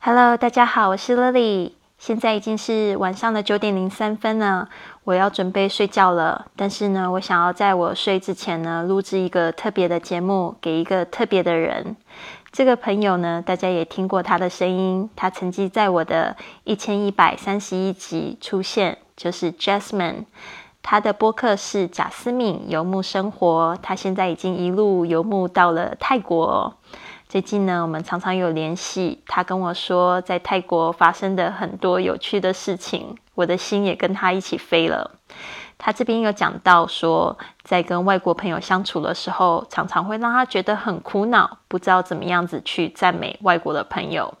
Hello，大家好，我是 Lily。现在已经是晚上的九点零三分了，我要准备睡觉了。但是呢，我想要在我睡之前呢，录制一个特别的节目，给一个特别的人。这个朋友呢，大家也听过他的声音，他曾经在我的一千一百三十一集出现，就是 Jasmine。他的播客是贾斯敏游牧生活，他现在已经一路游牧到了泰国。最近呢，我们常常有联系。他跟我说，在泰国发生的很多有趣的事情，我的心也跟他一起飞了。他这边有讲到说，在跟外国朋友相处的时候，常常会让他觉得很苦恼，不知道怎么样子去赞美外国的朋友。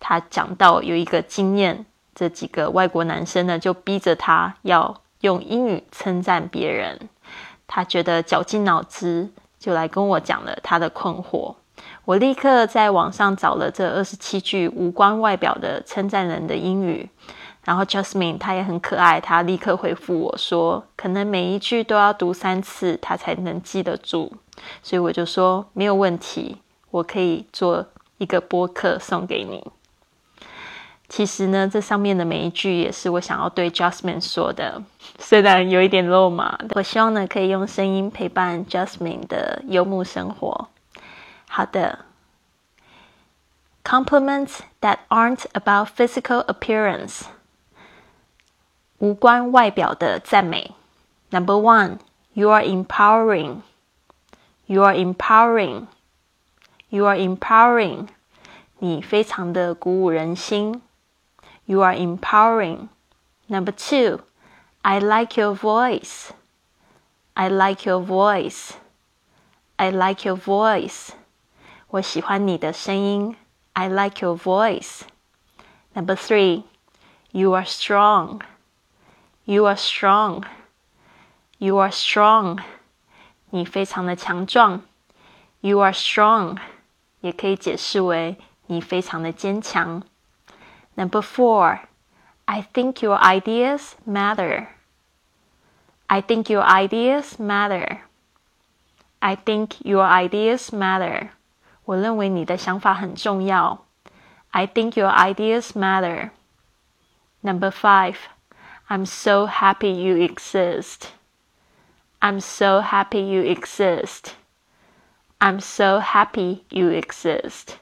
他讲到有一个经验，这几个外国男生呢，就逼着他要用英语称赞别人。他觉得绞尽脑汁，就来跟我讲了他的困惑。我立刻在网上找了这二十七句无关外表的称赞人的英语，然后 Jasmine 他也很可爱，他立刻回复我说，可能每一句都要读三次，他才能记得住。所以我就说没有问题，我可以做一个播客送给你。其实呢，这上面的每一句也是我想要对 Jasmine 说的，虽然有一点肉麻，我希望呢可以用声音陪伴 Jasmine 的游牧生活。好的，compliments that aren't about physical appearance，无关外表的赞美。Number one, you are empowering. You are empowering. You are empowering. 你非常的鼓舞人心。You are empowering. Number two, I like your voice. I like your voice. I like your voice. 我喜欢你的声音。I like your voice. Number three, you are strong. You are strong. You are strong. 你非常的强壮。You are strong. 也可以解释为你非常的坚强。Number four, I think your ideas matter. I think your ideas matter. I think your ideas matter. 我认为你的想法很重要。I think your ideas matter. Number five, I'm so happy you exist. I'm so happy you exist. I'm so happy you exist.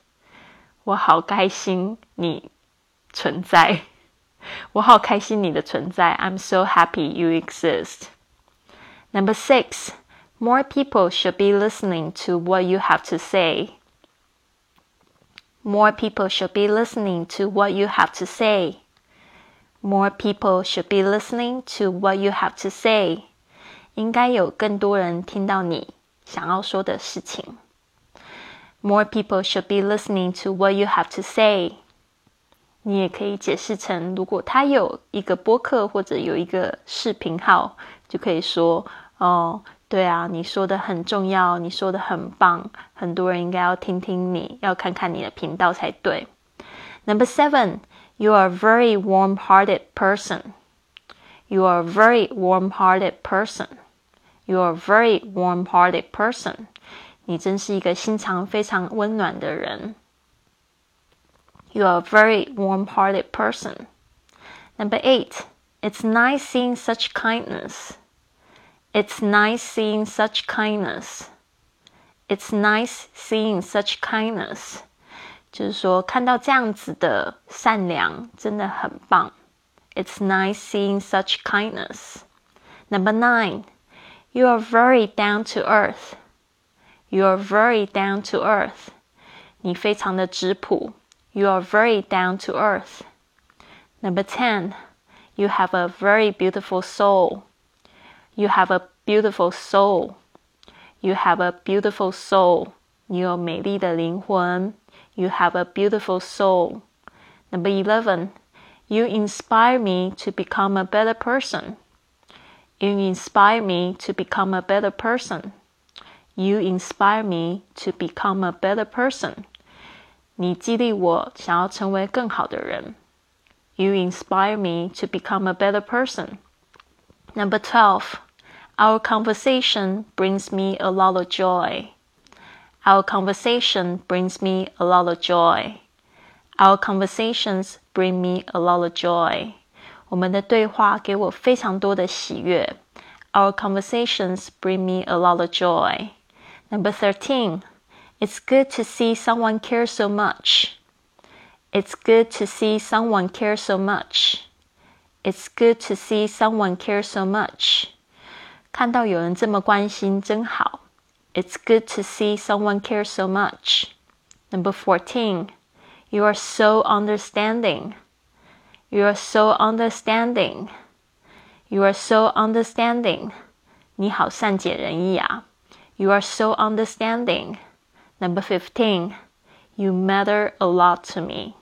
我好开心你存在。我好开心你的存在。I'm so happy you exist. Number six, more people should be listening to what you have to say. More people should be listening to what you have to say. More people should be listening to what you have to say. 应该有更多人听到你想要说的事情。More people should be listening to what you have to say. 你也可以解释成，如果他有一个播客或者有一个视频号，就可以说哦。 对啊，你说的很重要，你说的很棒，很多人应该要听听你，要看看你的频道才对。Number seven, you are a very warm-hearted person. You are a very warm-hearted person. You are a very warm-hearted person. 你真是一个心肠非常温暖的人。You are a very warm-hearted person. Number eight, it's nice seeing such kindness. It's nice seeing such kindness. It's nice seeing such kindness. 就是说，看到这样子的善良，真的很棒。It's nice seeing such kindness. Number nine, you are very down to earth. You are very down to earth. 你非常的质朴。You are very down to earth. Number ten, you have a very beautiful soul. You have a beautiful soul. You have a beautiful soul. 你有美丽的灵魂。You have a beautiful soul. Number 11. You inspire me to become a better person. You inspire me to become a better person. You inspire me to become a better person. 你激励我想要成为更好的人。You inspire me to become a better person. Number 12. Our conversation brings me a lot of joy. Our conversation brings me a lot of joy. Our conversations bring me a lot of joy. 我们的对话给我非常多的喜悦。Our conversations bring me a lot of joy. Number 13. It's good to see someone care so much. It's good to see someone care so much. It's good to see someone care so much. 看到有人这么关心真好。It's good to see someone care so much. Number 14. You are so understanding. You are so understanding. You are so understanding. 你好善解人意啊。You are so understanding. Number 15. You matter a lot to me.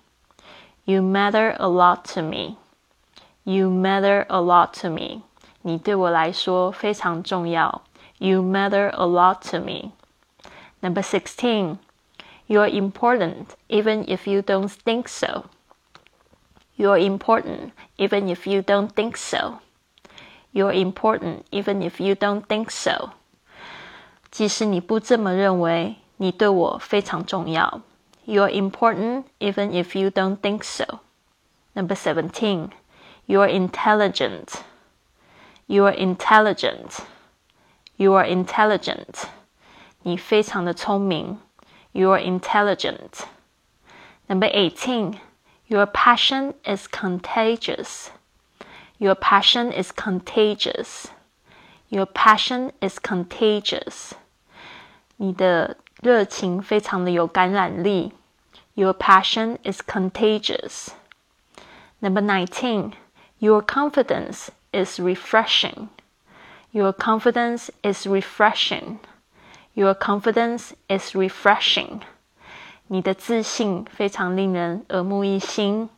You matter a lot to me. You matter a lot to me. 你对我来说非常重要。You matter a lot to me. Number 16. You're important even if you don't think so. You're important even if you don't think so. You're important even if you don't think so. 即使你不这么认为，你对我非常重要。You're important even if you don't think so. Number 17. You're intelligent. You're intelligent. You're intelligent. 你非常的聪明。you're intelligent. Number 18. Your passion is contagious. Your passion is contagious. Your passion is contagious. 你的热情非常的有感染力。Your passion is contagious. Number 19. Your confidence is refreshing. Your confidence is refreshing. Your confidence is refreshing. 你的自信非常令人耳目一新。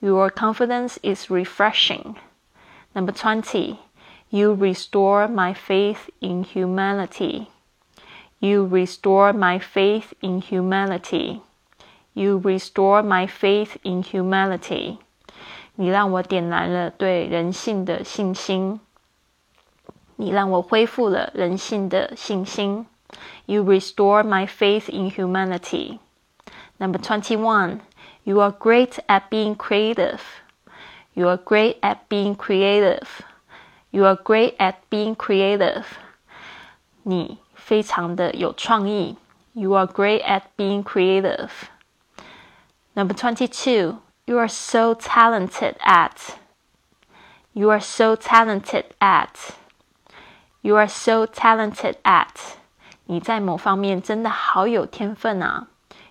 Your confidence is refreshing. Number 20. You restore my faith in humanity. You restore my faith in humanity. You restore my faith in humanity. 你让我点燃了对人性的信心。你让我恢复了人性的信心。you restore my faith in humanity. Number 21. You are great at being creative. You are great at being creative. You are great at being creative. 你非常的有创意。You are great at being creative. Number 22. You are so talented at. You are so talented at. You are so talented at. 你在某方面真的好有天分啊！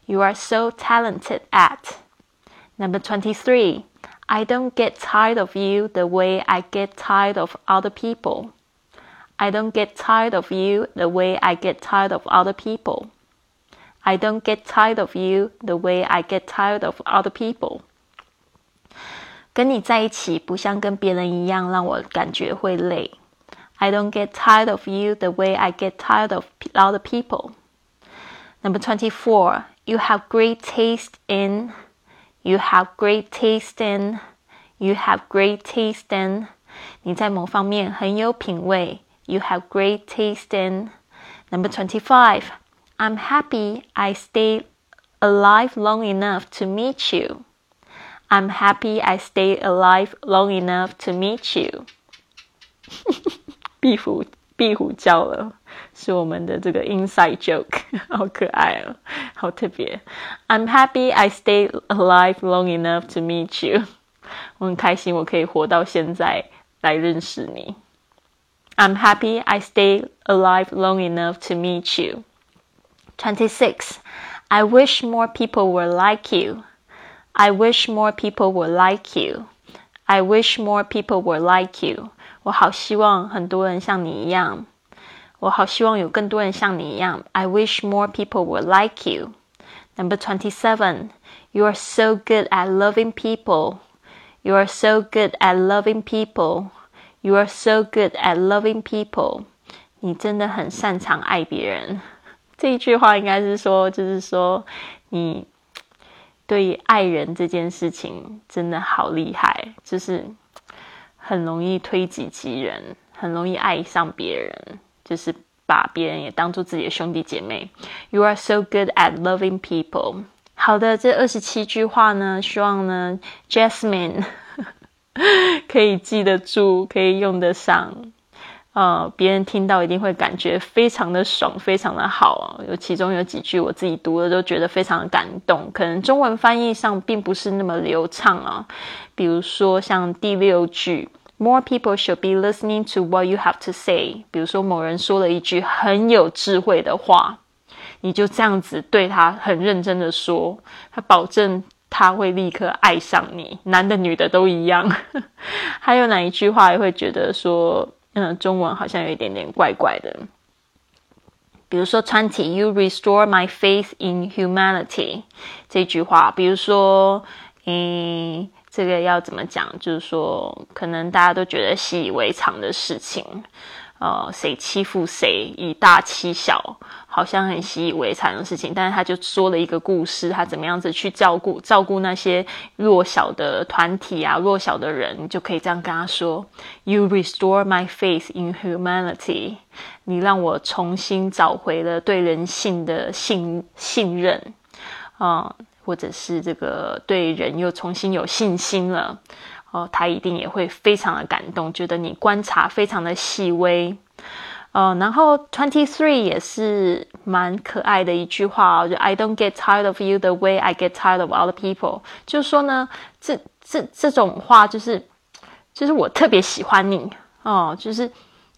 You are so talented at. Number twenty-three. I don't get tired of you the way I get tired of other people. I don't get tired of you the way I get tired of other people. I don't get tired of you the way I get tired of other people. 跟你在一起不像跟别人一样，让我感觉会累。I don't get tired of you the way I get tired of other people. Number 24. You have great taste in. You have great taste in. You have great taste in. 你在某方面很有品味。You have great taste in. Number 25. I'm happy I stayed alive long enough to meet you. I'm happy I stayed alive long enough to meet you. 壁虎壁虎叫了，是我们的这个 inside joke，好可爱哦，好特别。I'm happy I stayed alive long enough to meet you。我很开心，我可以活到现在来认识你。I'm happy I stayed alive long enough to meet you. Twenty six. I wish more people were like you. I wish more people were like you. I wish more people were like you. 我好希望很多人像你一样。我好希望有更多人像你一样。I wish more people were like you. Number twenty-seven. You are so good at loving people. You are so good at loving people. You are so good at loving people. 你真的很擅长爱别人。这一句话应该是说，就是说你 对爱人这件事情真的好厉害，就是。很容易推己及人，很容易爱上别人，就是把别人也当做自己的兄弟姐妹。You are so good at loving people. 好的，这二十七句话呢，希望呢，Jasmine 可以记得住，可以用得上。呃，别人听到一定会感觉非常的爽，非常的好。有其中有几句我自己读了都觉得非常感动，可能中文翻译上并不是那么流畅啊。比如说像第六句，More people should be listening to what you have to say。比如说某人说了一句很有智慧的话，你就这样子对他很认真的说，他保证他会立刻爱上你，男的女的都一样。还有哪一句话也会觉得说？嗯，中文好像有一点点怪怪的。比如说，twenty，you restore my faith in humanity 这句话。比如说，嗯，这个要怎么讲？就是说，可能大家都觉得习以为常的事情。呃，谁欺负谁，以大欺小，好像很习以为常的事情。但是他就说了一个故事，他怎么样子去照顾照顾那些弱小的团体啊，弱小的人，就可以这样跟他说：“You restore my faith in humanity。”你让我重新找回了对人性的信信任啊，或者是这个对人又重新有信心了。哦，他一定也会非常的感动，觉得你观察非常的细微，哦，然后 twenty three 也是蛮可爱的一句话哦，就 I don't get tired of you the way I get tired of other people，就是说呢，这这这种话就是，就是我特别喜欢你哦，就是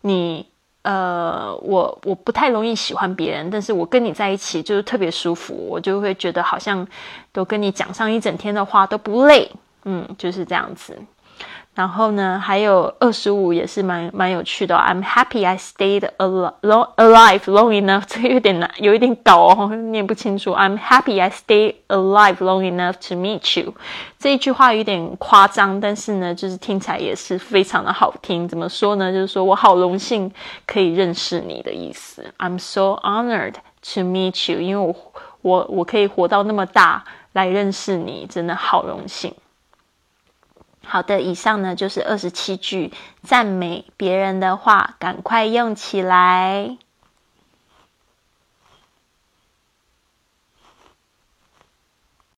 你呃，我我不太容易喜欢别人，但是我跟你在一起就是特别舒服，我就会觉得好像都跟你讲上一整天的话都不累。嗯，就是这样子。然后呢，还有二十五也是蛮蛮有趣的。I'm happy I stayed alive long enough，这有点难，有一点搞哦，念不清楚。I'm happy I stayed alive long enough to meet you。这一句话有点夸张，但是呢，就是听起来也是非常的好听。怎么说呢？就是说我好荣幸可以认识你的意思。I'm so honored to meet you，因为我我我可以活到那么大来认识你，真的好荣幸。好的，以上呢就是二十七句赞美别人的话，赶快用起来。